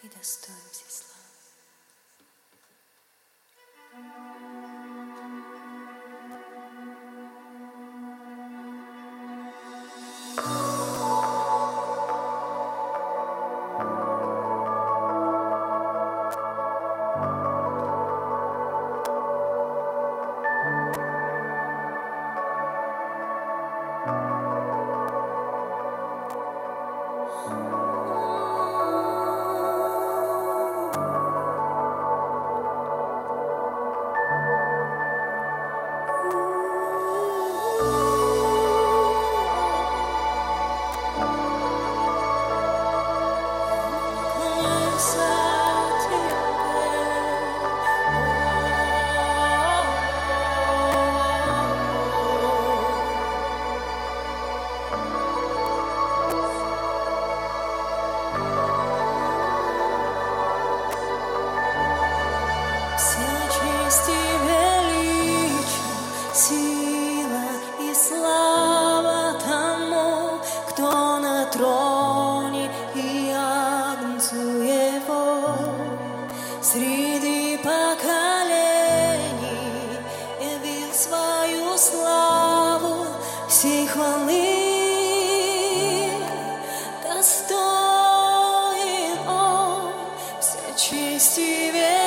Ты достоин всей славы. достоин Он, все честь и.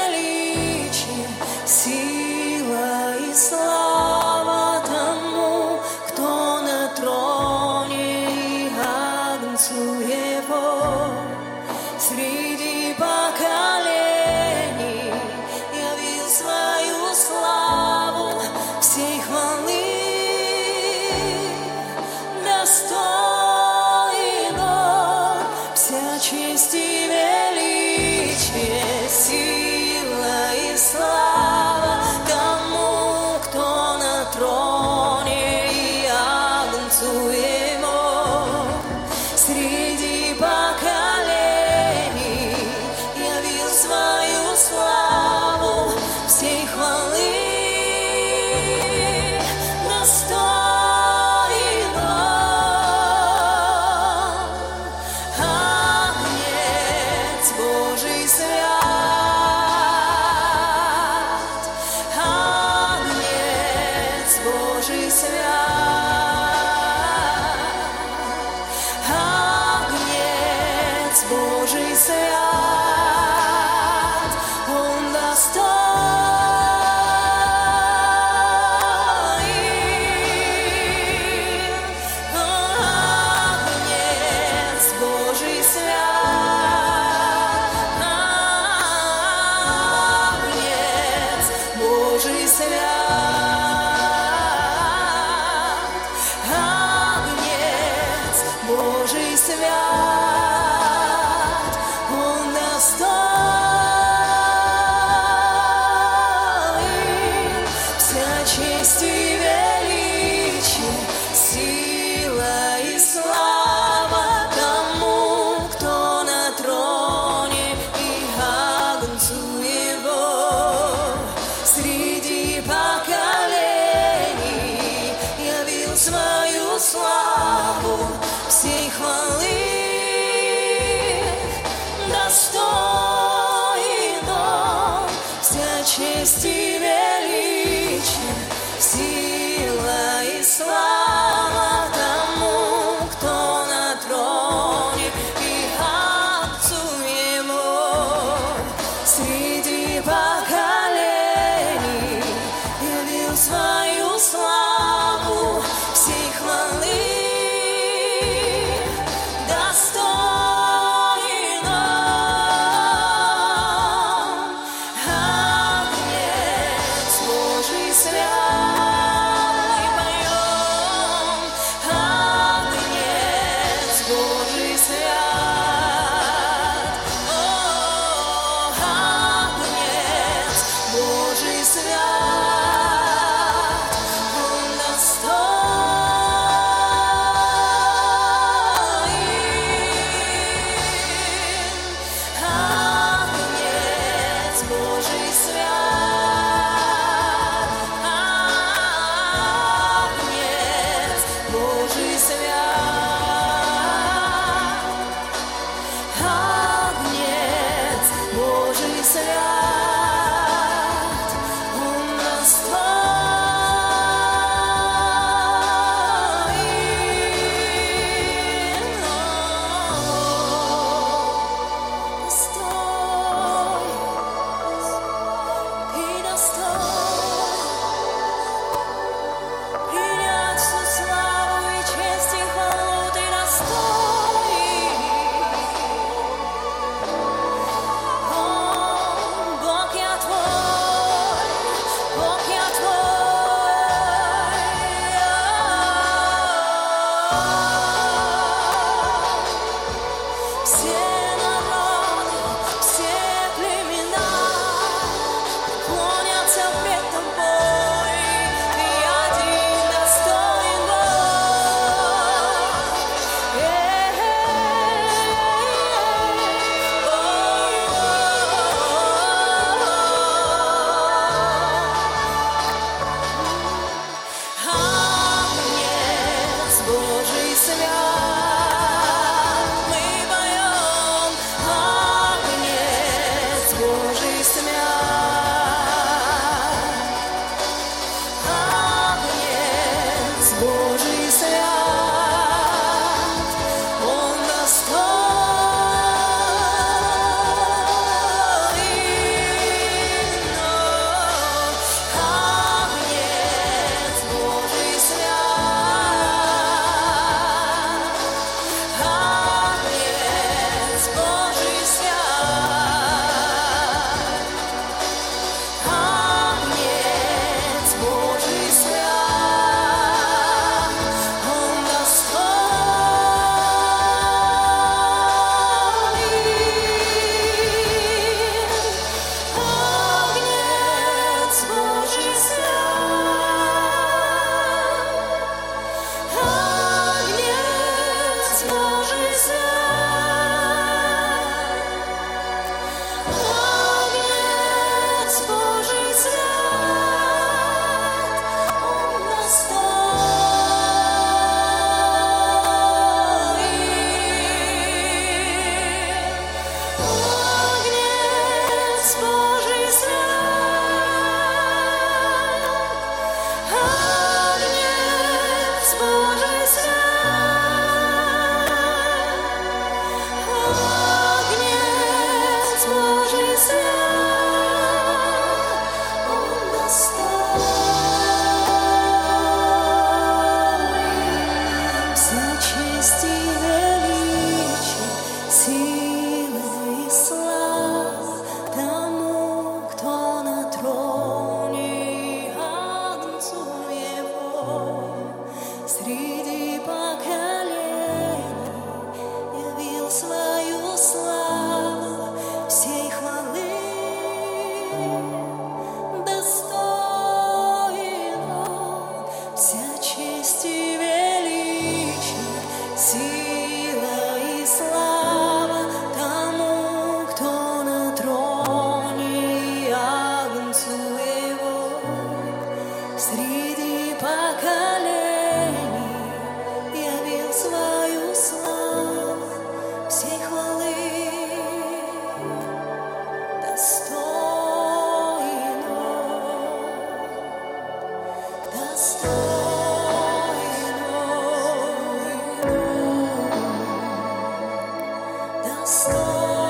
Тебе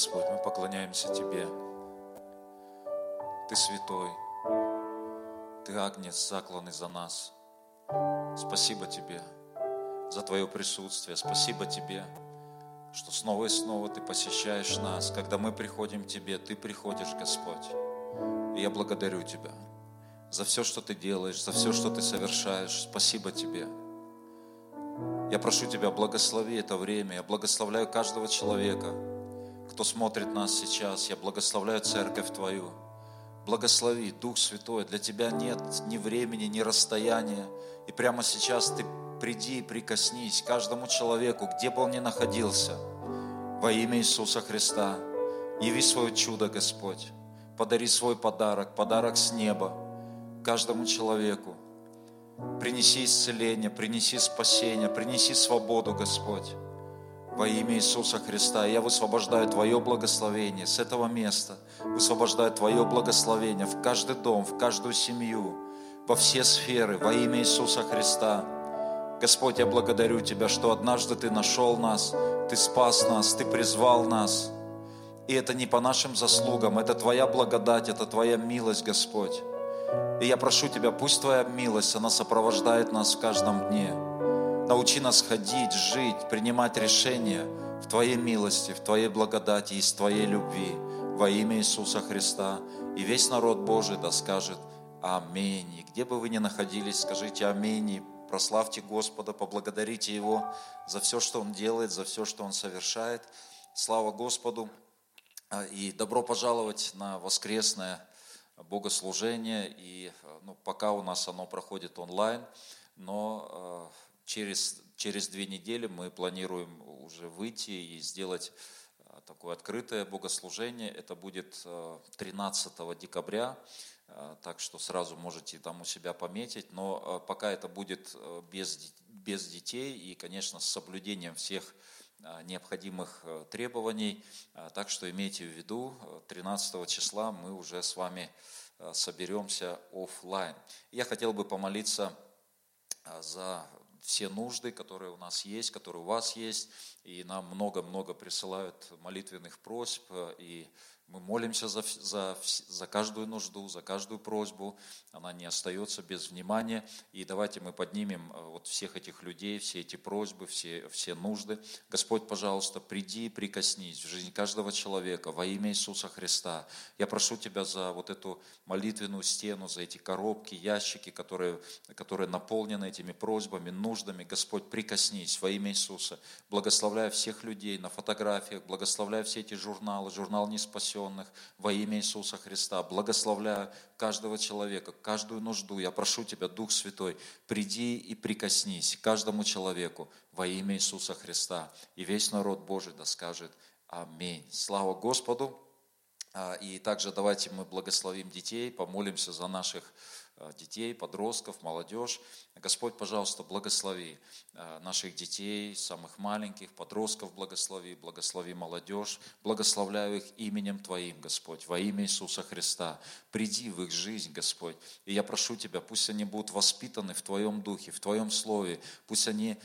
Господь, мы поклоняемся Тебе. Ты святой. Ты агнец, закланный за нас. Спасибо Тебе за Твое присутствие. Спасибо Тебе, что снова и снова Ты посещаешь нас. Когда мы приходим к Тебе, Ты приходишь, Господь. И я благодарю Тебя за все, что Ты делаешь, за все, что Ты совершаешь. Спасибо Тебе. Я прошу Тебя, благослови это время. Я благословляю каждого человека, кто смотрит нас сейчас. Я благословляю церковь Твою. Благослови, Дух Святой. Для Тебя нет ни времени, ни расстояния. И прямо сейчас Ты приди и прикоснись каждому человеку, где бы он ни находился. Во имя Иисуса Христа. Яви свое чудо, Господь. Подари свой подарок, подарок с неба каждому человеку. Принеси исцеление, принеси спасение, принеси свободу, Господь. Во имя Иисуса Христа я высвобождаю Твое благословение с этого места. Высвобождаю Твое благословение в каждый дом, в каждую семью, во все сферы, во имя Иисуса Христа. Господь, я благодарю Тебя, что однажды Ты нашел нас, Ты спас нас, Ты призвал нас. И это не по нашим заслугам, это Твоя благодать, это Твоя милость, Господь. И я прошу Тебя, пусть Твоя милость, она сопровождает нас в каждом дне. Научи нас ходить, жить, принимать решения в Твоей милости, в Твоей благодати и из Твоей любви во имя Иисуса Христа. И весь народ Божий да скажет Аминь. И где бы вы ни находились, скажите Аминь и прославьте Господа, поблагодарите Его за все, что Он делает, за все, что Он совершает. Слава Господу. И добро пожаловать на воскресное богослужение. И ну, пока у нас оно проходит онлайн, но э, через, через две недели мы планируем уже выйти и сделать э, такое открытое богослужение. Это будет э, 13 декабря, э, так что сразу можете там у себя пометить. Но э, пока это будет э, без, без детей и, конечно, с соблюдением всех необходимых требований. Так что имейте в виду, 13 числа мы уже с вами соберемся офлайн. Я хотел бы помолиться за все нужды, которые у нас есть, которые у вас есть, и нам много-много присылают молитвенных просьб, и мы молимся за, за, за каждую нужду, за каждую просьбу, она не остается без внимания. И давайте мы поднимем э, вот всех этих людей, все эти просьбы, все, все нужды. Господь, пожалуйста, приди и прикоснись в жизнь каждого человека во имя Иисуса Христа. Я прошу Тебя за вот эту молитвенную стену, за эти коробки, ящики, которые, которые наполнены этими просьбами, нуждами. Господь, прикоснись во имя Иисуса. Благословляя всех людей на фотографиях, благословляя все эти журналы, журнал «Не спасен», спасенных во имя Иисуса Христа. Благословляю каждого человека, каждую нужду. Я прошу Тебя, Дух Святой, приди и прикоснись каждому человеку во имя Иисуса Христа. И весь народ Божий да скажет Аминь. Слава Господу. А, и также давайте мы благословим детей, помолимся за наших детей, подростков, молодежь. Господь, пожалуйста, благослови э, наших детей, самых маленьких, подростков благослови, благослови молодежь. Благословляю их именем Твоим, Господь, во имя Иисуса Христа. Приди в их жизнь, Господь. И я прошу Тебя, пусть они будут воспитаны в Твоем Духе, в Твоем Слове. Пусть они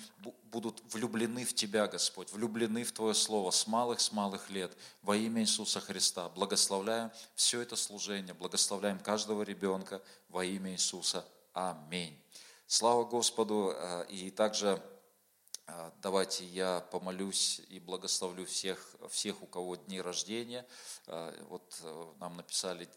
будут влюблены в Тебя, Господь, влюблены в Твое Слово с малых, с малых лет во имя Иисуса Христа. Благословляем все это служение, благословляем каждого ребенка во имя Иисуса. Аминь. Слава Господу. Э, и также э, давайте я помолюсь и благословлю всех, всех, у кого дни рождения. Э, вот нам написали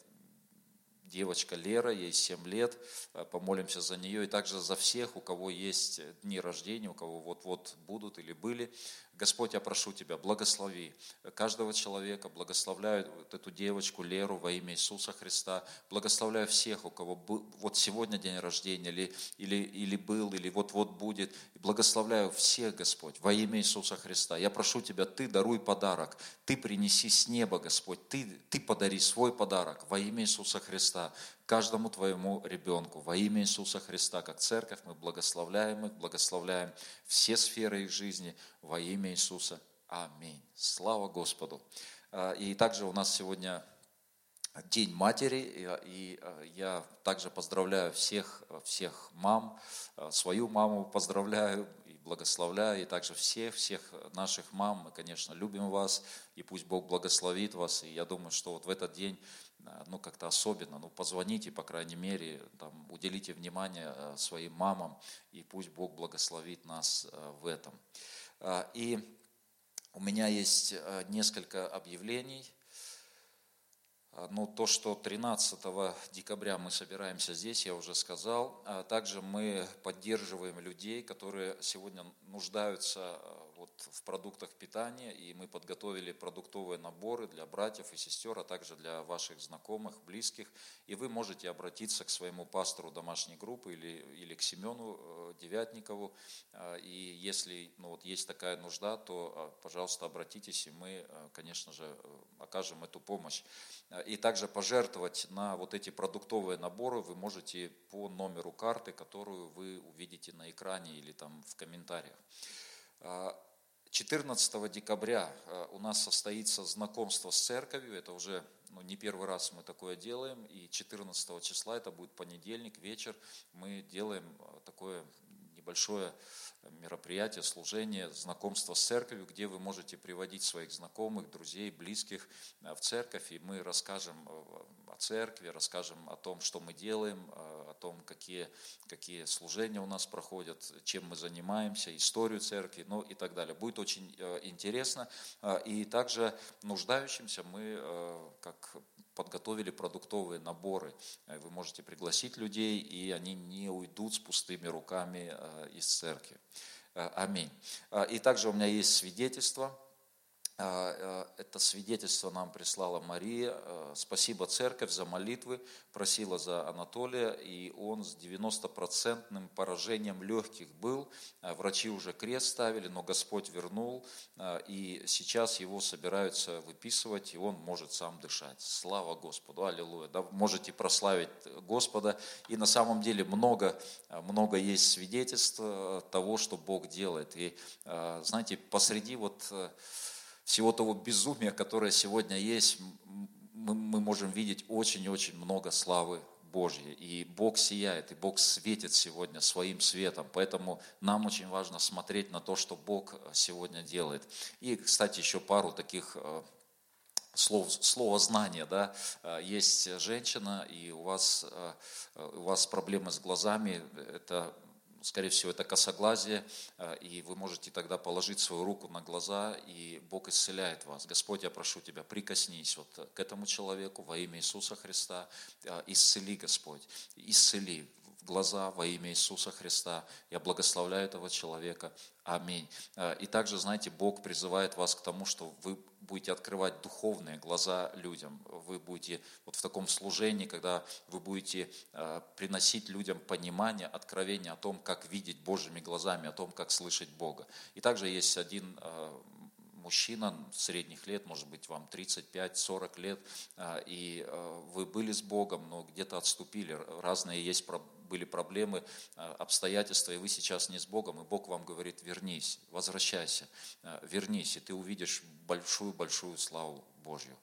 девочка Лера, ей 7 лет, э, помолимся за нее и также за всех, у кого есть дни рождения, у кого вот-вот будут или были. Господь, я прошу Тебя, благослови каждого человека, благословляю вот эту девочку Леру во имя Иисуса Христа, благословляю всех, у кого был, вот сегодня день рождения, или, или, или был, или вот-вот будет, благословляю всех, Господь, во имя Иисуса Христа. Я прошу Тебя, Ты даруй подарок, Ты принеси с неба, Господь, Ты, ты подари свой подарок во имя Иисуса Христа каждому твоему ребенку. Во имя Иисуса Христа, как церковь, мы благословляем их, благословляем все сферы их жизни во имя Иисуса. Аминь. Слава Господу. А, и также у нас сегодня День матери, и а, я также поздравляю всех, всех мам, а, свою маму поздравляю и благословляю, и также всех, всех наших мам. Мы, конечно, любим вас, и пусть Бог благословит вас. И я думаю, что вот в этот день ну, как-то особенно, ну, позвоните, по крайней мере, там, уделите внимание э, своим мамам, и пусть Бог благословит нас э, в этом. И у меня есть э, несколько объявлений. Ну, то, что 13 декабря мы собираемся здесь, я уже сказал. Также мы поддерживаем людей, которые сегодня нуждаются вот в продуктах питания, и мы подготовили продуктовые наборы для братьев и сестер, а также для ваших знакомых, близких, и вы можете обратиться к своему пастору домашней группы или, или к Семену э, Девятникову, э, и если ну, вот есть такая нужда, то, э, пожалуйста, обратитесь, и мы, конечно же, окажем эту помощь. И также пожертвовать на вот эти продуктовые наборы вы можете по номеру карты, которую вы увидите на экране или там в комментариях. 14 декабря э, у нас состоится знакомство с церковью, это уже ну, не первый раз мы такое делаем, и 14 числа, это будет понедельник, вечер, мы делаем э, такое небольшое мероприятие, служение, знакомство с церковью, где вы можете приводить своих знакомых, друзей, близких э, в церковь, и мы расскажем о церкви, расскажем о том, что мы делаем, о том, какие, какие служения у нас проходят, чем мы занимаемся, историю церкви, ну и так далее. Будет очень э, интересно. Э, и также нуждающимся мы, э, как подготовили продуктовые наборы. Вы можете пригласить людей, и они не уйдут с пустыми руками из церкви. Аминь. И также у меня есть свидетельство э, это свидетельство нам прислала Мария. Э, спасибо, церковь, за молитвы. Просила за Анатолия, и он с 90-процентным поражением легких был. Э, врачи уже крест ставили, но Господь вернул, и сейчас его собираются выписывать, и он может сам дышать. Слава Господу, аллилуйя. Да, можете прославить Господа. И на самом деле много, много есть свидетельств того, что Бог делает. И знаете, посреди вот всего того безумия, которое сегодня есть, мы, мы можем видеть очень-очень много славы Божьей. И Бог сияет, и Бог светит сегодня своим светом. Поэтому нам очень важно смотреть на то, что Бог сегодня делает. И, кстати, еще пару таких э, слов, слово знание, да, э, есть женщина, и у вас, э, у вас проблемы с глазами, это скорее всего, это косоглазие, э, и вы можете тогда положить свою руку на глаза, и Бог исцеляет вас. Господь, я прошу Тебя, прикоснись вот к этому человеку во имя Иисуса Христа, э, исцели, Господь, исцели глаза во имя Иисуса Христа. Я благословляю этого человека. Аминь. Э, и также, знаете, Бог призывает вас к тому, что вы будете открывать духовные глаза людям. Вы будете вот в таком служении, когда вы будете э, приносить людям понимание, откровение о том, как видеть Божьими глазами, о том, как слышать Бога. И также есть один э, мужчина средних лет, может быть, вам 35-40 лет, и вы были с Богом, но где-то отступили. Разные есть были проблемы, обстоятельства, и вы сейчас не с Богом, и Бог вам говорит, вернись, возвращайся, вернись, и ты увидишь большую-большую славу Божью.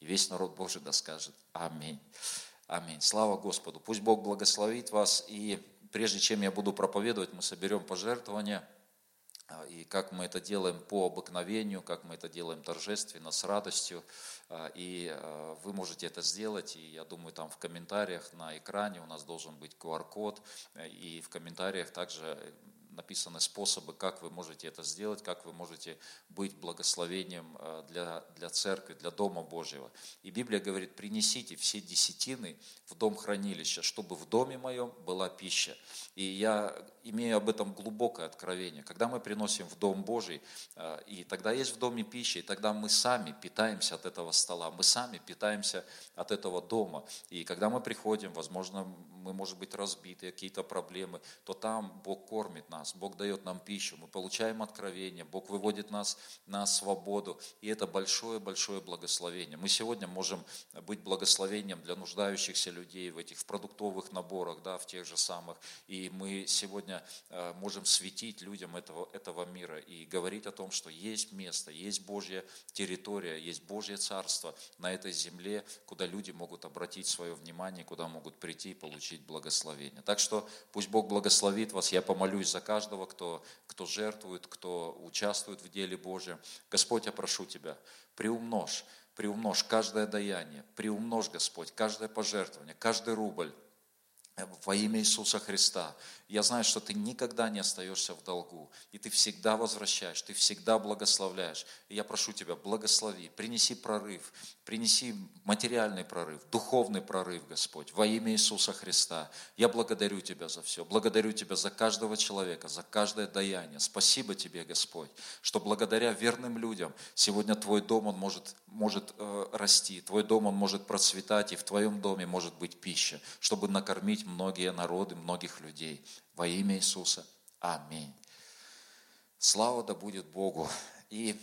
И весь народ Божий да скажет Аминь. Аминь. Слава Господу. Пусть Бог благословит вас. И прежде чем я буду проповедовать, мы соберем пожертвования. А, и как мы это делаем по обыкновению, как мы это делаем торжественно, с радостью. А, и а, вы можете это сделать. И я думаю, там в комментариях на экране у нас должен быть QR-код. И в комментариях также написаны способы, как вы можете это сделать, как вы можете быть благословением э, для, для церкви, для Дома Божьего. И Библия говорит, принесите все десятины в дом хранилища, чтобы в доме моем была пища. И я имею об этом глубокое откровение. Когда мы приносим в Дом Божий, э, и тогда есть в доме пища, и тогда мы сами питаемся от этого стола, мы сами питаемся от этого дома. И когда мы приходим, возможно, мы, может быть, разбиты, какие-то проблемы, то там Бог кормит нас Бог дает нам пищу, мы получаем откровение, Бог выводит нас на свободу, и это большое-большое благословение. Мы сегодня можем быть благословением для нуждающихся людей в этих в продуктовых наборах, да, в тех же самых, и мы сегодня э, можем светить людям этого, этого мира и говорить о том, что есть место, есть Божья территория, есть Божье царство на этой земле, куда люди могут обратить свое внимание, куда могут прийти и получить благословение. Так что пусть Бог благословит вас, я помолюсь за каждого, кто, кто жертвует, кто участвует в деле Божьем. Господь, я прошу Тебя, приумножь, приумножь каждое даяние, приумножь, Господь, каждое пожертвование, каждый рубль во имя Иисуса Христа. Я знаю, что ты никогда не остаешься в долгу, и ты всегда возвращаешь, ты всегда благословляешь. И я прошу тебя, благослови, принеси прорыв, принеси материальный прорыв, духовный прорыв, Господь, во имя Иисуса Христа. Я благодарю Тебя за все, благодарю Тебя за каждого человека, за каждое даяние. Спасибо Тебе, Господь, что благодаря верным людям сегодня Твой дом, он может, может э, расти, Твой дом, он может процветать, и в Твоем доме может быть пища, чтобы накормить многие народы, многих людей. Во имя Иисуса. Аминь. Слава да будет Богу. И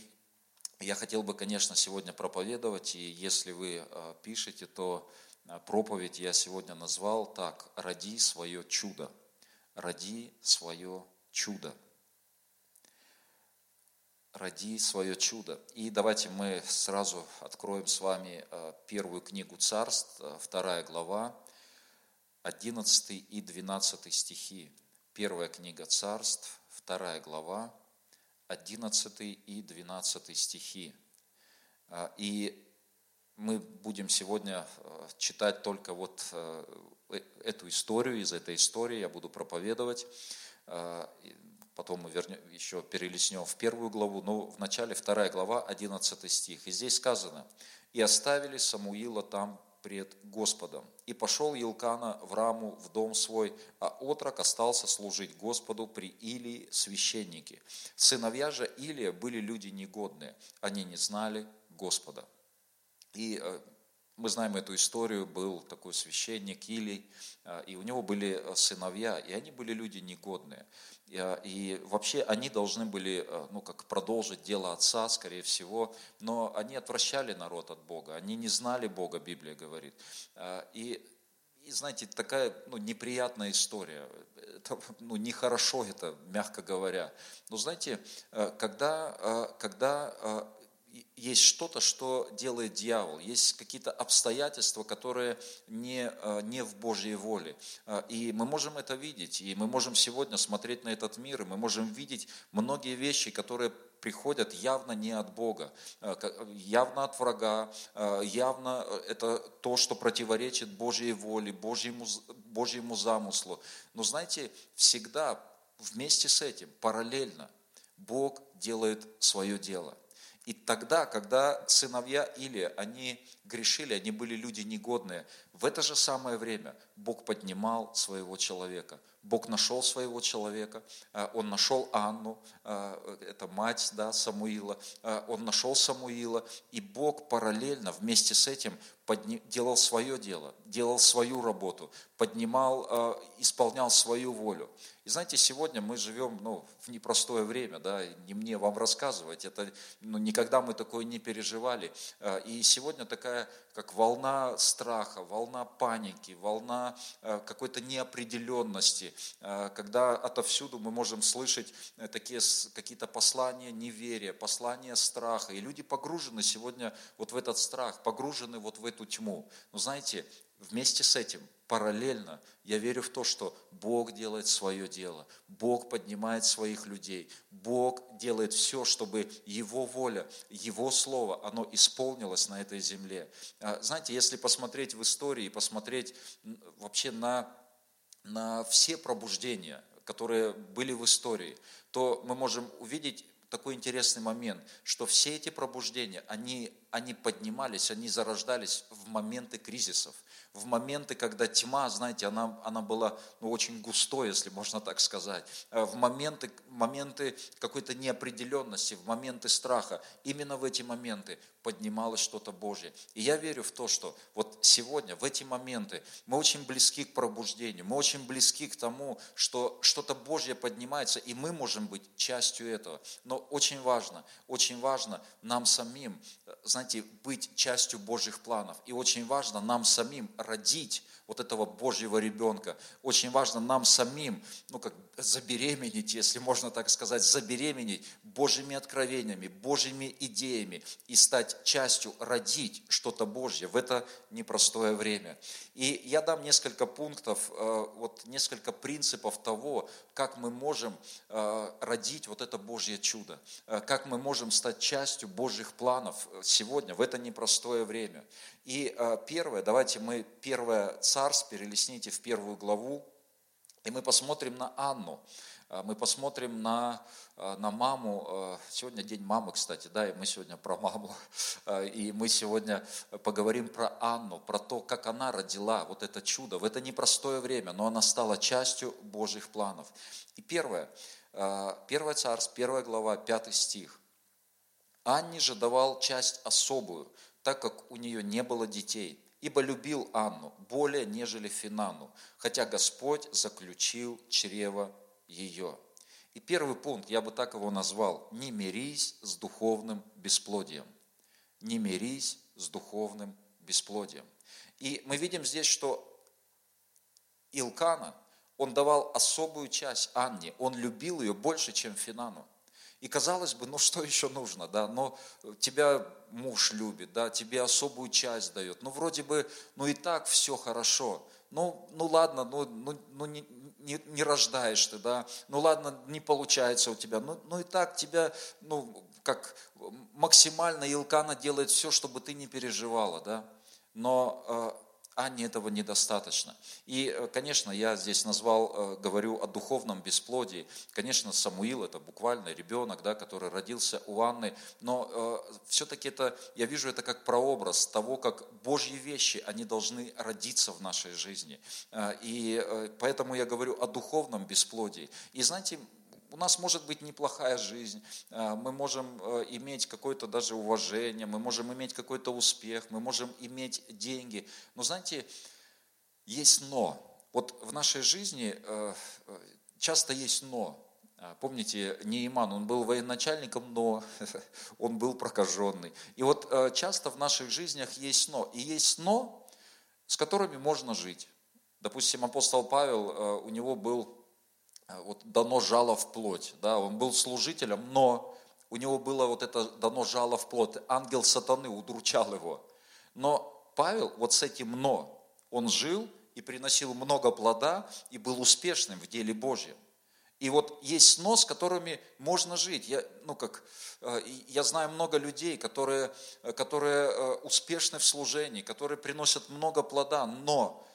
я хотел бы, конечно, сегодня проповедовать, и если вы э, пишете, то э, проповедь я сегодня назвал так «Роди свое чудо». Роди свое чудо. Роди свое чудо. И давайте мы сразу откроем с вами э, первую книгу царств, вторая глава, 11 и 12 стихи. Первая книга царств, вторая глава, 11 и 12 стихи. А, и мы будем сегодня э, читать только вот э, э, эту историю, из этой истории я буду проповедовать. А, потом мы вернем, еще перелеснем в первую главу, но в начале вторая глава, 11 стих. И здесь сказано, «И оставили Самуила там пред Господом. И пошел Елкана в раму в дом свой, а отрок остался служить Господу при Илии священники. Сыновья же Илия были люди негодные, они не знали Господа. И э, мы знаем эту историю, был такой священник Илий, а, и у него были э, сыновья, и они были люди негодные. И, а, и вообще они должны были, э, ну, как продолжить дело отца, скорее всего, но они отвращали народ от Бога, они не знали Бога, Библия говорит. А, и и знаете, такая ну, неприятная история. Это, ну, нехорошо это, мягко говоря. Но знаете, э, когда, когда есть что-то, что делает дьявол, есть какие-то обстоятельства, которые не, э, не в Божьей воле. Э, и мы можем это видеть, и мы можем сегодня смотреть на этот мир, и мы можем видеть многие вещи, которые приходят явно не от Бога, э, явно от врага, явно это то, что противоречит Божьей воле, Божьему, Божьему замыслу. Но знаете, всегда вместе с этим, параллельно, Бог делает свое дело – и тогда, когда сыновья Или, они грешили, они были люди негодные, в это же самое время Бог поднимал своего человека. Бог нашел своего человека, а, он нашел Анну, а, это мать да, Самуила, а, он нашел Самуила, и Бог параллельно вместе с этим делал свое дело, делал свою работу, поднимал, исполнял свою волю. И знаете, сегодня мы живем ну, в непростое время, да, не мне вам рассказывать, это, ну, никогда мы такое не переживали. И сегодня такая, как волна страха, волна паники, волна какой-то неопределенности, когда отовсюду мы можем слышать э, такие какие-то послания неверия, послания страха. И люди погружены сегодня вот в этот страх, погружены вот в эту тьму. Но знаете, вместе с этим, параллельно, я верю в то, что Бог делает свое дело, Бог поднимает своих людей, Бог делает все, чтобы Его воля, Его Слово, оно исполнилось на этой земле. А, знаете, если посмотреть в истории, посмотреть вообще на, на все пробуждения, которые были в истории, то мы можем увидеть такой интересный момент, что все эти пробуждения, они, они поднимались, они зарождались в моменты кризисов, в моменты, когда тьма, знаете, она, она была ну, очень густой, если можно так сказать, э, в моменты, моменты какой-то неопределенности, в моменты страха. Именно в эти моменты поднималось что-то Божье. И я верю в то, что вот сегодня, в эти моменты, мы очень близки к пробуждению, мы очень близки к тому, что что-то Божье поднимается, и мы можем быть частью этого. Но очень важно, очень важно нам самим, знаете, быть частью Божьих планов. И очень важно нам самим родить вот этого Божьего ребенка. Очень важно нам самим, ну как забеременеть, если можно так сказать, забеременеть Божьими откровениями, Божьими идеями и стать частью, родить что-то Божье в это непростое время. И я дам несколько пунктов, э, вот несколько принципов того, как мы можем э, родить вот это Божье чудо, э, как мы можем стать частью Божьих планов сегодня, в это непростое время. И первое, давайте мы первое царств перелесните в первую главу, и мы посмотрим на Анну, а, мы посмотрим на, а, на маму. А, сегодня день мамы, кстати, да, и мы сегодня про маму. И мы сегодня поговорим про Анну, про то, как она родила вот это чудо в это непростое время, но она стала частью Божьих планов. И первое, первое царство, первая глава, пятый стих. Анне же давал часть особую, так как у нее не было детей – ибо любил Анну более, нежели Финану, хотя Господь заключил чрево ее. И первый пункт, я бы так его назвал, не мирись с духовным бесплодием. Не мирись с духовным бесплодием. И мы видим здесь, что Илкана, он давал особую часть Анне, он любил ее больше, чем Финану. И казалось бы, ну что еще нужно, да, но тебя муж любит, да, тебе особую часть дает, ну вроде бы, ну и так все хорошо, ну, ну ладно, ну, ну, ну не, не, не рождаешь ты, да, ну ладно, не получается у тебя, ну, ну и так тебя, ну, как максимально Илкана делает все, чтобы ты не переживала, да, но э, Анне этого недостаточно. И, э, конечно, я здесь назвал, э, говорю о духовном бесплодии. Конечно, Самуил это буквально ребенок, да, который родился у Анны, но э, все-таки это, я вижу это как прообраз того, как Божьи вещи, они должны родиться в нашей жизни. Э, и поэтому я говорю о духовном бесплодии. И знаете, у нас может быть неплохая жизнь, э, мы можем э, иметь какое-то даже уважение, мы можем иметь какой-то успех, мы можем иметь деньги. Но знаете, есть но. Вот в нашей жизни э, часто есть но. Помните, Неиман, он был военачальником, но он был прокаженный. И вот часто в наших жизнях есть но. И есть но, с которыми можно жить. Допустим, апостол Павел, у него был вот дано жало в плоть. Да? Он был служителем, но у него было вот это дано жало в плоть. Ангел сатаны удручал его. Но Павел вот с этим «но» он жил и приносил много плода и был успешным в деле Божьем. И вот есть «но», с которыми можно жить. Я, ну как, э, я знаю много людей, которые, э, которые успешны в служении, которые приносят много плода, но Э,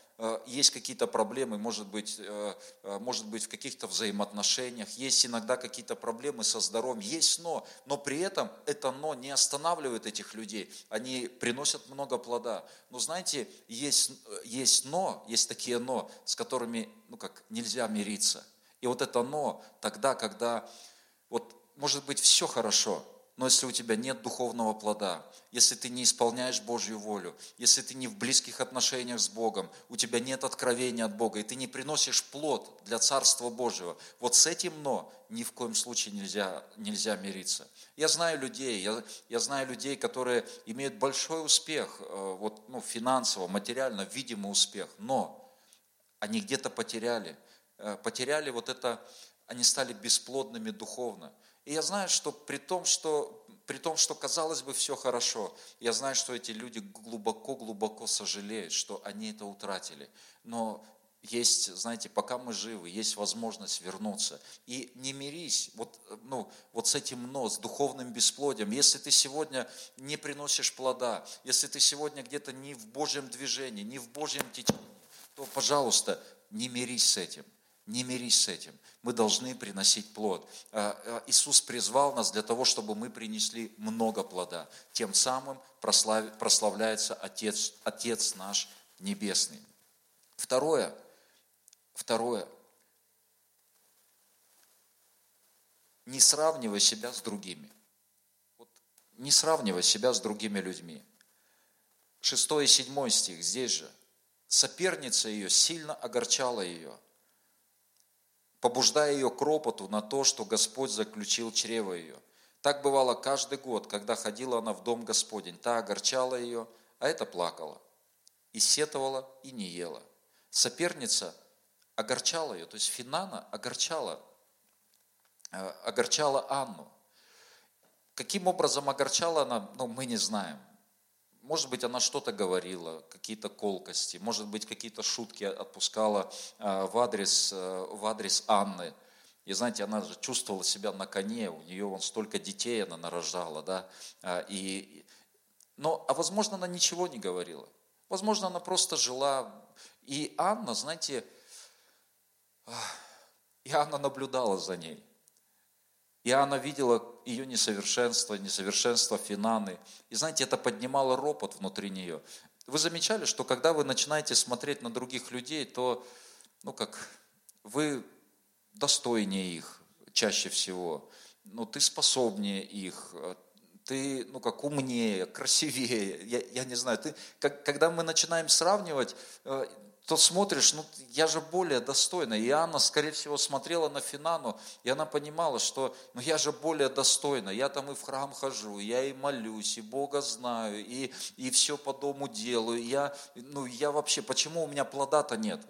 есть какие-то проблемы, может быть, э, э, может быть в каких-то взаимоотношениях, есть иногда какие-то проблемы со здоровьем, есть но, но при этом это но не останавливает этих людей, они приносят много плода. Но знаете, есть, есть но, есть такие но, с которыми ну как, нельзя мириться. И вот это но тогда, когда вот может быть все хорошо, но если у тебя нет духовного плода, если ты не исполняешь Божью волю, если ты не в близких отношениях с Богом, у тебя нет откровения от Бога, и ты не приносишь плод для Царства Божьего, вот с этим «но» ни в коем случае нельзя, нельзя мириться. Я знаю людей, я, я знаю людей, которые имеют большой успех, э, вот, ну, финансово, материально, видимый успех, но они где-то потеряли, э, потеряли вот это, они стали бесплодными духовно – и я знаю, что при том, что при том, что казалось бы все хорошо, я знаю, что эти люди глубоко-глубоко сожалеют, что они это утратили. Но есть, знаете, пока мы живы, есть возможность вернуться. И не мирись вот, ну, вот с этим но, с духовным бесплодием. Если ты сегодня не приносишь плода, если ты сегодня где-то не в Божьем движении, не в Божьем течении, то, пожалуйста, не мирись с этим. Не мирись с этим. Мы должны приносить плод. А, а, Иисус призвал нас для того, чтобы мы принесли много плода. Тем самым прославляется Отец, Отец наш Небесный. Второе. Второе. Не сравнивай себя с другими. Вот, не сравнивай себя с другими людьми. Шестой и седьмой стих здесь же. Соперница ее сильно огорчала ее – побуждая ее к ропоту на то, что Господь заключил чрево ее. Так бывало каждый год, когда ходила она в дом Господень. Та огорчала ее, а это плакала. И сетовала, и не ела. Соперница огорчала ее, то есть Финана огорчала, э, огорчала Анну. Каким образом огорчала она, ну, мы не знаем. Может быть, она что-то говорила, какие-то колкости, может быть, какие-то шутки отпускала э, в адрес, э, в адрес Анны. И знаете, она же чувствовала себя на коне, у нее вон столько детей она нарожала, да. А, и, но, а возможно, она ничего не говорила. Возможно, она просто жила. И Анна, знаете, и Анна наблюдала за ней. И она видела ее несовершенство, несовершенство Финаны. И знаете, это поднимало ропот внутри нее. Вы замечали, что когда вы начинаете смотреть на других людей, то, ну как, вы достойнее их чаще всего, ну ты способнее их, ты, ну как, умнее, красивее, я, я не знаю, ты, как, когда мы начинаем сравнивать, э, то смотришь, ну я же более достойна. И Анна, скорее всего, смотрела на Финану, и она понимала, что ну я же более достойна. Я там и в храм хожу, я и молюсь, и Бога знаю, и, и все по дому делаю. Я, ну я вообще, почему у меня плода-то нет?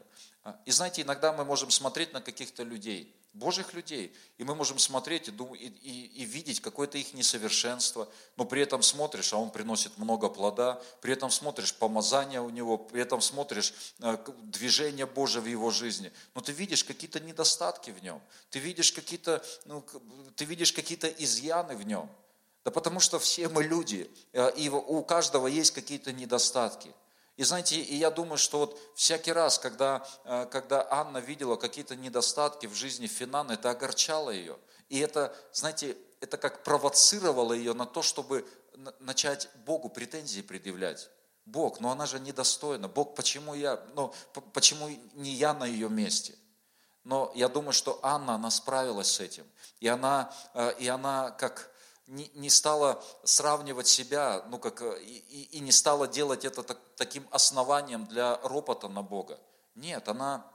И знаете, иногда мы можем смотреть на каких-то людей – Божьих людей. И мы можем смотреть и, и, и, и видеть какое-то их несовершенство, но при этом смотришь, а он приносит много плода, при этом смотришь помазание у него, при этом смотришь э, движение Божие в его жизни, но ты видишь какие-то недостатки в нем, ты видишь какие-то, ну, ты видишь какие-то изъяны в нем. Да потому что все мы люди, э, и у каждого есть какие-то недостатки. И знаете, и я думаю, что вот всякий раз, когда, э, когда Анна видела какие-то недостатки в жизни Финана, это огорчало ее. И это, знаете, это как провоцировало ее на то, чтобы начать Богу претензии предъявлять. Бог, но она же недостойна. Бог, почему я, ну, почему не я на ее месте? Но я думаю, что Анна, она справилась с этим. И она, э, и она как не, не стала сравнивать себя, ну как, э, и, и не стала делать это так, таким основанием для ропота на Бога. Нет, она,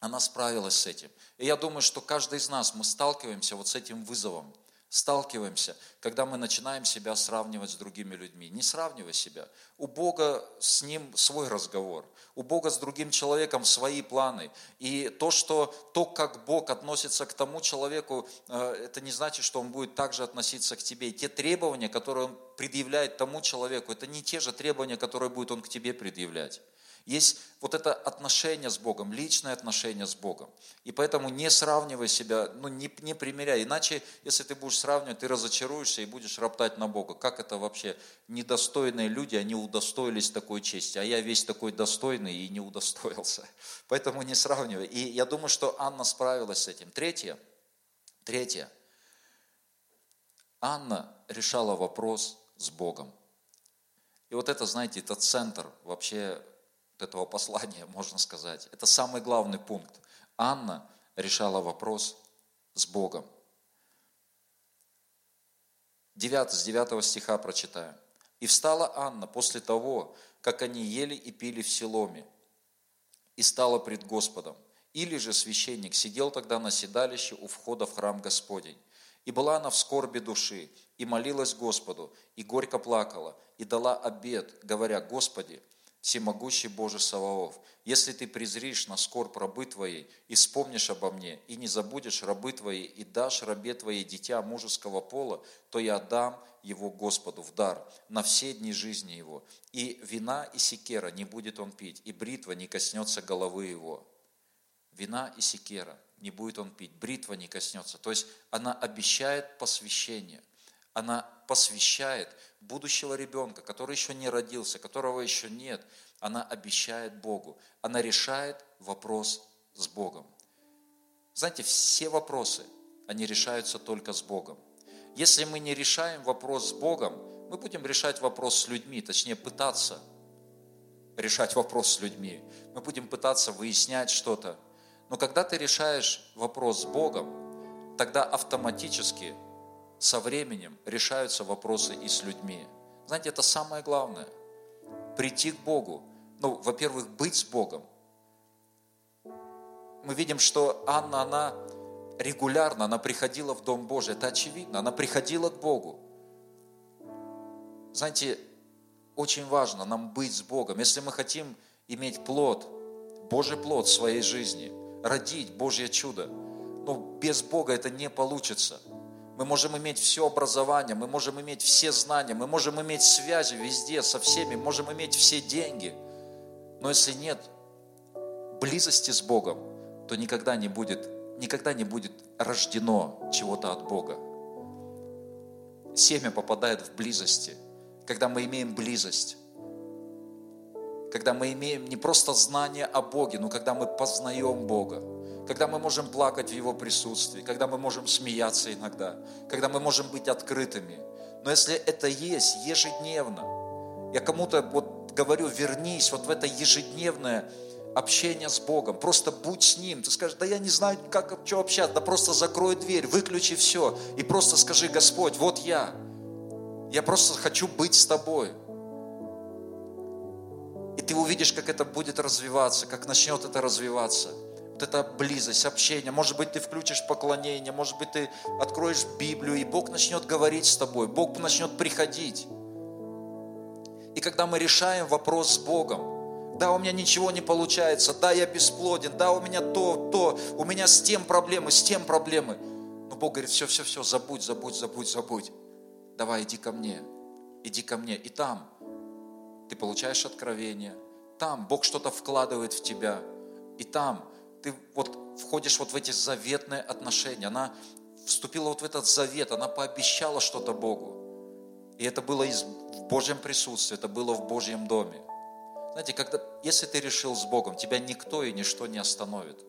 она справилась с этим. И я думаю, что каждый из нас, мы сталкиваемся вот с этим вызовом сталкиваемся, когда мы начинаем себя сравнивать с другими людьми. Не сравнивай себя. У Бога с ним свой разговор. У Бога с другим человеком свои планы. И то, что, то, как Бог относится к тому человеку, э, это не значит, что Он будет также относиться к тебе. И те требования, которые Он предъявляет тому человеку, это не те же требования, которые будет Он к тебе предъявлять. Есть вот это отношение с Богом, личное отношение с Богом. И поэтому не сравнивай себя, ну не, не примеряй. Иначе, если ты будешь сравнивать, ты разочаруешься и будешь роптать на Бога. Как это вообще? Недостойные люди, они удостоились такой чести. А я весь такой достойный и не удостоился. Поэтому не сравнивай. И я думаю, что Анна справилась с этим. Третье. Третье. Анна решала вопрос с Богом. И вот это, знаете, это центр вообще этого послания, можно сказать. Это самый главный пункт. Анна решала вопрос с Богом. 9, с 9 стиха прочитаем. «И встала Анна после того, как они ели и пили в Селоме, и стала пред Господом. Или же священник сидел тогда на седалище у входа в храм Господень. И была она в скорби души, и молилась Господу, и горько плакала, и дала обед, говоря, Господи, всемогущий Боже Саваоф, если ты презришь на скорбь рабы твоей и вспомнишь обо мне, и не забудешь рабы твои, и дашь рабе твоей дитя мужеского пола, то я дам его Господу в дар на все дни жизни его. И вина и секера не будет он пить, и бритва не коснется головы его. Вина и секера не будет он пить, бритва не коснется. То есть она обещает посвящение – она посвящает будущего ребенка, который еще не родился, которого еще нет, она обещает Богу, она решает вопрос с Богом. Знаете, все вопросы, они решаются только с Богом. Если мы не решаем вопрос с Богом, мы будем решать вопрос с людьми, точнее пытаться решать вопрос с людьми. Мы будем пытаться выяснять что-то. Но когда ты решаешь вопрос с Богом, тогда автоматически со временем решаются вопросы и с людьми. Знаете, это самое главное. Прийти к Богу. Ну, во-первых, быть с Богом. Мы видим, что Анна, она регулярно, она приходила в Дом Божий. Это очевидно. Она приходила к Богу. Знаете, очень важно нам быть с Богом. Если мы хотим иметь плод, Божий плод в своей жизни, родить Божье чудо, ну, без Бога это не получится – мы можем иметь все образование, мы можем иметь все знания, мы можем иметь связи везде со всеми, можем иметь все деньги. Но если нет близости с Богом, то никогда не будет, никогда не будет рождено чего-то от Бога. Семя попадает в близости, когда мы имеем близость когда мы имеем не просто знание о Боге, но когда мы познаем Бога, когда мы можем плакать в Его присутствии, когда мы можем смеяться иногда, когда мы можем быть открытыми. Но если это есть ежедневно, я кому-то вот говорю, вернись вот в это ежедневное общение с Богом, просто будь с Ним. Ты скажешь, да я не знаю, как, что общаться, да просто закрой дверь, выключи все и просто скажи, Господь, вот я, я просто хочу быть с Тобой – и ты увидишь, как это будет развиваться, как начнет это развиваться. Вот эта близость, общение. Может быть, ты включишь поклонение, может быть, ты откроешь Библию, и Бог начнет говорить с тобой, Бог начнет приходить. И когда мы решаем вопрос с Богом, да, у меня ничего не получается, да, я бесплоден, да, у меня то, то, у меня с тем проблемы, с тем проблемы. Но Бог говорит, все, все, все, забудь, забудь, забудь, забудь. Давай, иди ко мне, иди ко мне. И там ты получаешь откровение, там Бог что-то вкладывает в тебя, и там ты вот входишь вот в эти заветные отношения. Она вступила вот в этот завет, она пообещала что-то Богу. И это было из, в Божьем присутствии, это было в Божьем доме. Знаете, когда, если ты решил с Богом, тебя никто и ничто не остановит.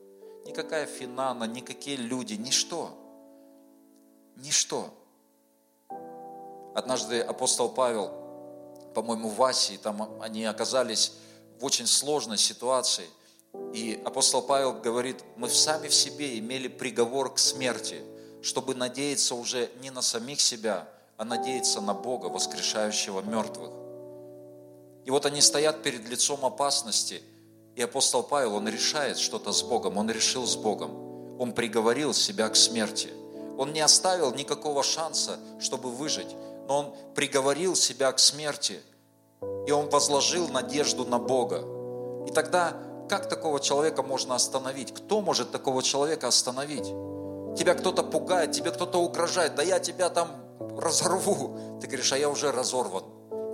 Никакая финана, никакие люди, ничто. Ничто. Однажды апостол Павел, по-моему, в Асии, там они оказались в очень сложной ситуации. И апостол Павел говорит, мы сами в себе имели приговор к смерти, чтобы надеяться уже не на самих себя, а надеяться на Бога, воскрешающего мертвых. И вот они стоят перед лицом опасности, и апостол Павел, он решает что-то с Богом, он решил с Богом, он приговорил себя к смерти. Он не оставил никакого шанса, чтобы выжить, но он приговорил себя к смерти, и он возложил надежду на Бога. И тогда как такого человека можно остановить? Кто может такого человека остановить? Тебя кто-то пугает, тебе кто-то угрожает, да я тебя там разорву. Ты говоришь, а я уже разорван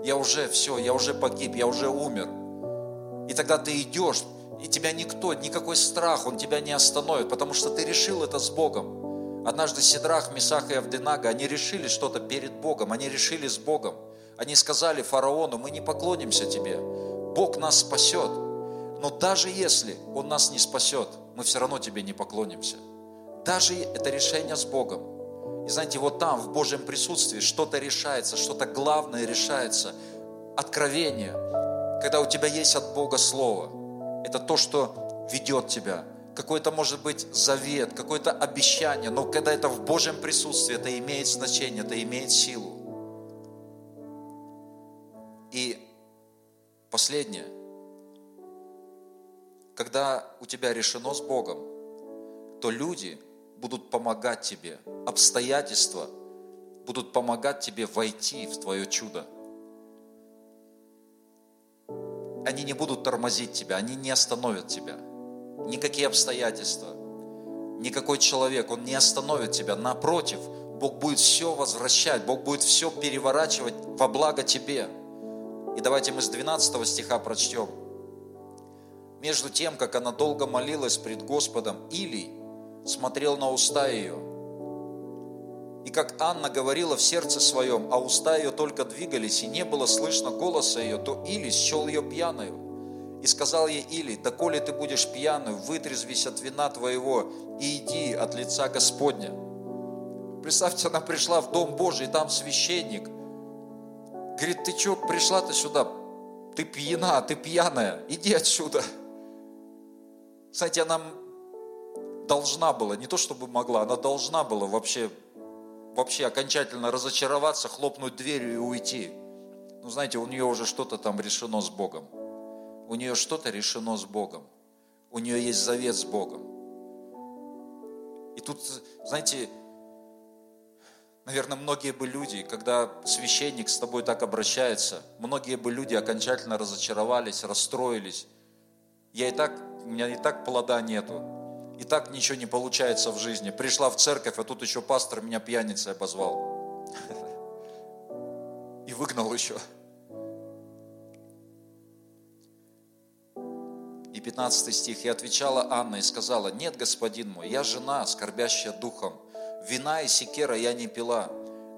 я уже все, я уже погиб, я уже умер. И тогда ты идешь, и тебя никто, никакой страх, он тебя не остановит, потому что ты решил это с Богом. Однажды Сидрах, Месах и Авденага, они решили что-то перед Богом, они решили с Богом. Они сказали фараону, мы не поклонимся тебе, Бог нас спасет. Но даже если Он нас не спасет, мы все равно тебе не поклонимся. Даже это решение с Богом. И знаете, вот там, в Божьем присутствии, что-то решается, что-то главное решается. Откровение. Когда у тебя есть от Бога Слово. Это то, что ведет тебя. Какой-то, может быть, завет, какое-то обещание. Но когда это в Божьем присутствии, это имеет значение, это имеет силу. И последнее. Когда у тебя решено с Богом, то люди – будут помогать тебе, обстоятельства будут помогать тебе войти в твое чудо. Они не будут тормозить тебя, они не остановят тебя. Никакие обстоятельства, никакой человек, он не остановит тебя. Напротив, Бог будет все возвращать, Бог будет все переворачивать во благо тебе. И давайте мы с 12 стиха прочтем. Между тем, как она долго молилась пред Господом, Илий смотрел на уста ее. И как Анна говорила в сердце своем, а уста ее только двигались, и не было слышно голоса ее, то Или счел ее пьяную. И сказал ей Или, да ты будешь пьяную, вытрезвись от вина твоего и иди от лица Господня. Представьте, она пришла в Дом Божий, там священник. Говорит, ты что, пришла-то сюда? Ты пьяна, ты пьяная, иди отсюда. Знаете, она должна была, не то чтобы могла, она должна была вообще, вообще окончательно разочароваться, хлопнуть дверью и уйти. Ну, знаете, у нее уже что-то там решено с Богом. У нее что-то решено с Богом. У нее есть завет с Богом. И тут, знаете, наверное, многие бы люди, когда священник с тобой так обращается, многие бы люди окончательно разочаровались, расстроились. Я и так, у меня и так плода нету и так ничего не получается в жизни. Пришла в церковь, а тут еще пастор меня пьяницей обозвал. И выгнал еще. И 15 стих. И отвечала Анна и сказала, нет, господин мой, я жена, скорбящая духом. Вина и секера я не пила,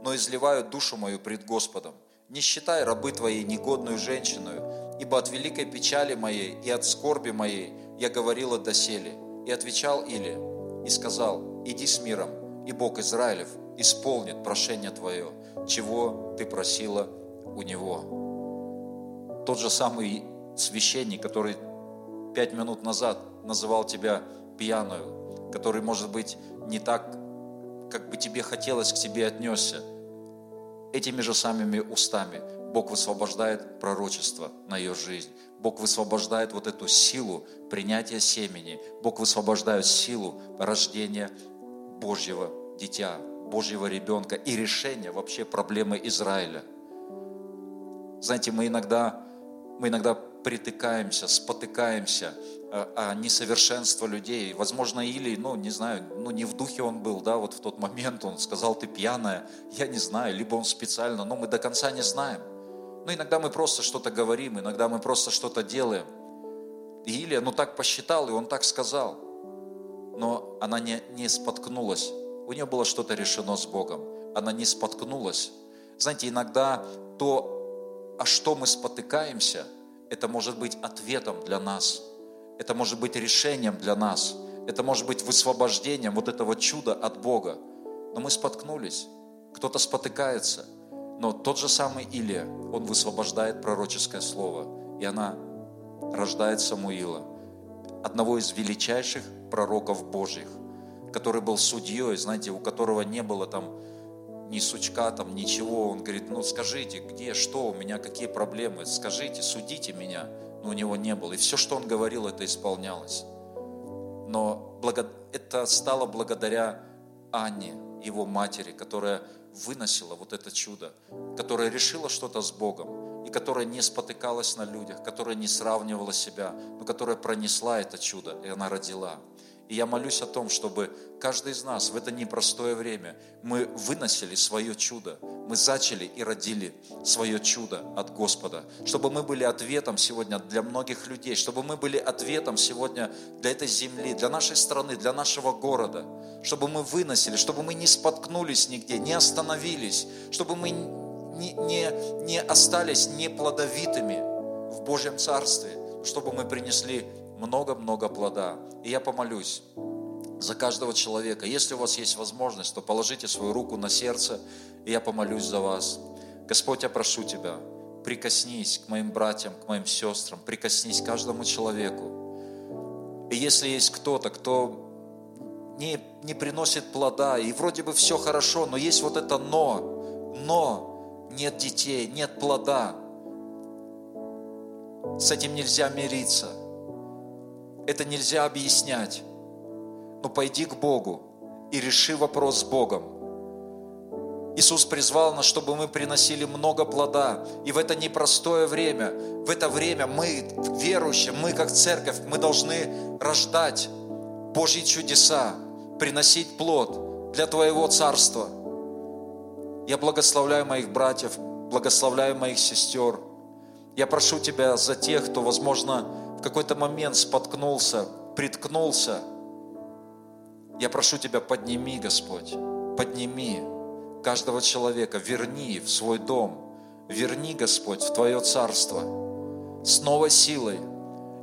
но изливаю душу мою пред Господом. Не считай рабы твоей негодную женщину, ибо от великой печали моей и от скорби моей я говорила доселе. И отвечал Или и сказал, иди с миром, и Бог Израилев исполнит прошение твое, чего ты просила у него. Тот же самый священник, который пять минут назад называл тебя пьяную, который, может быть, не так, как бы тебе хотелось к тебе отнесся, этими же самыми устами Бог высвобождает пророчество на ее жизнь. Бог высвобождает вот эту силу принятия семени. Бог высвобождает силу рождения Божьего дитя, Божьего ребенка и решения вообще проблемы Израиля. Знаете, мы иногда, мы иногда притыкаемся, спотыкаемся о, о несовершенство людей. Возможно, или, ну, не знаю, ну, не в духе он был, да, вот в тот момент он сказал, ты пьяная. Я не знаю, либо он специально, но мы до конца не знаем. Но иногда мы просто что-то говорим, иногда мы просто что-то делаем. И Илия, ну так посчитал, и он так сказал. Но она не, не споткнулась. У нее было что-то решено с Богом. Она не споткнулась. Знаете, иногда то, а что мы спотыкаемся, это может быть ответом для нас. Это может быть решением для нас. Это может быть высвобождением вот этого чуда от Бога. Но мы споткнулись. Кто-то спотыкается. Но тот же самый Илия, он высвобождает пророческое слово. И она рождает Самуила, одного из величайших пророков Божьих, который был судьей, знаете, у которого не было там ни сучка, там ничего. Он говорит, ну скажите, где, что у меня, какие проблемы, скажите, судите меня. Но у него не было. И все, что он говорил, это исполнялось. Но это стало благодаря Анне, его матери, которая выносила вот это чудо, которая решила что-то с Богом, и которая не спотыкалась на людях, которая не сравнивала себя, но которая пронесла это чудо, и она родила. И я молюсь о том, чтобы каждый из нас в это непростое время мы выносили свое чудо, мы зачали и родили свое чудо от Господа, чтобы мы были ответом сегодня для многих людей, чтобы мы были ответом сегодня для этой земли, для нашей страны, для нашего города, чтобы мы выносили, чтобы мы не споткнулись нигде, не остановились, чтобы мы не, не, не остались неплодовитыми в Божьем Царстве, чтобы мы принесли много-много плода. И я помолюсь за каждого человека. Если у вас есть возможность, то положите свою руку на сердце, и я помолюсь за вас. Господь, я прошу Тебя, прикоснись к моим братьям, к моим сестрам, прикоснись каждому человеку. И если есть кто-то, кто не, не приносит плода, и вроде бы все хорошо, но есть вот это но, но, нет детей, нет плода, с этим нельзя мириться – это нельзя объяснять. Но пойди к Богу и реши вопрос с Богом. Иисус призвал нас, чтобы мы приносили много плода. И в это непростое время, в это время мы, верующие, мы как церковь, мы должны рождать Божьи чудеса, приносить плод для Твоего Царства. Я благословляю моих братьев, благословляю моих сестер. Я прошу Тебя за тех, кто, возможно, какой-то момент споткнулся, приткнулся, я прошу Тебя, подними, Господь, подними каждого человека, верни в свой дом, верни, Господь, в Твое царство с новой силой.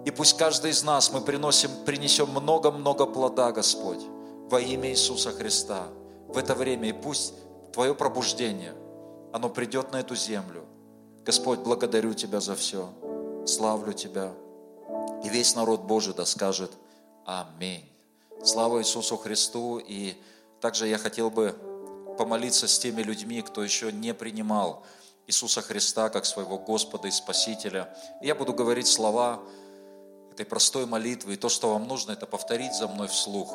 И пусть каждый из нас мы приносим, принесем много-много плода, Господь, во имя Иисуса Христа в это время. И пусть Твое пробуждение, оно придет на эту землю. Господь, благодарю Тебя за все. Славлю Тебя. И весь народ Божий да скажет Аминь. Слава Иисусу Христу. И также я хотел бы помолиться с теми людьми, кто еще не принимал Иисуса Христа как своего Господа и Спасителя. И я буду говорить слова этой простой молитвы. И то, что вам нужно, это повторить за мной вслух.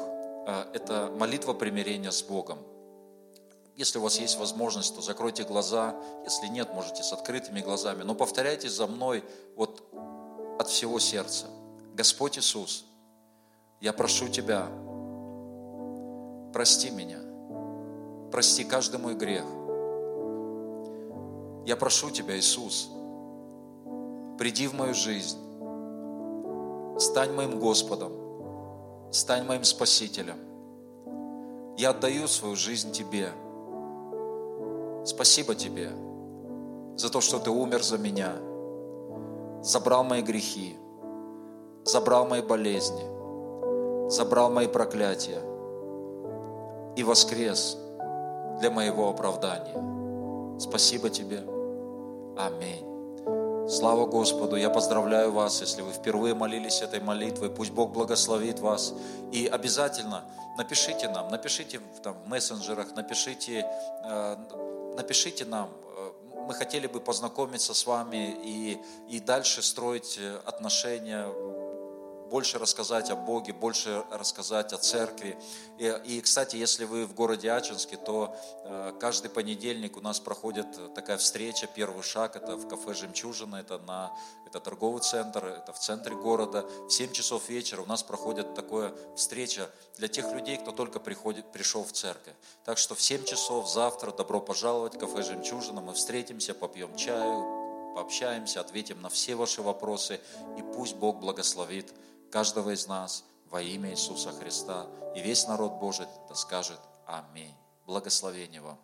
А, это молитва примирения с Богом. Если у вас есть возможность, то закройте глаза. Если нет, можете с открытыми глазами. Но повторяйте за мной вот от всего сердца. Господь Иисус, я прошу Тебя, прости меня, прости каждый мой грех. Я прошу Тебя, Иисус, приди в мою жизнь, стань моим Господом, стань моим Спасителем. Я отдаю свою жизнь Тебе. Спасибо Тебе за то, что Ты умер за меня – забрал мои грехи, забрал мои болезни, забрал мои проклятия и воскрес для моего оправдания. Спасибо Тебе. Аминь. Слава Господу! Я поздравляю вас, если вы впервые молились этой молитвой. Пусть Бог благословит вас. И обязательно напишите нам, напишите там, в мессенджерах, напишите, э, напишите нам, мы хотели бы познакомиться с вами и, и дальше строить э, отношения, больше рассказать о Боге, больше рассказать о церкви. И, и кстати, если вы в городе Ачинске, то э, каждый понедельник у нас проходит такая встреча, первый шаг, это в кафе «Жемчужина», это, на, это торговый центр, это в центре города. В 7 часов вечера у нас проходит такая встреча для тех людей, кто только приходит, пришел в церковь. Так что в 7 часов завтра добро пожаловать в кафе «Жемчужина», мы встретимся, попьем чаю, пообщаемся, ответим на все ваши вопросы, и пусть Бог благословит каждого из нас во имя Иисуса Христа. И весь народ Божий да скажет Аминь. Благословение вам.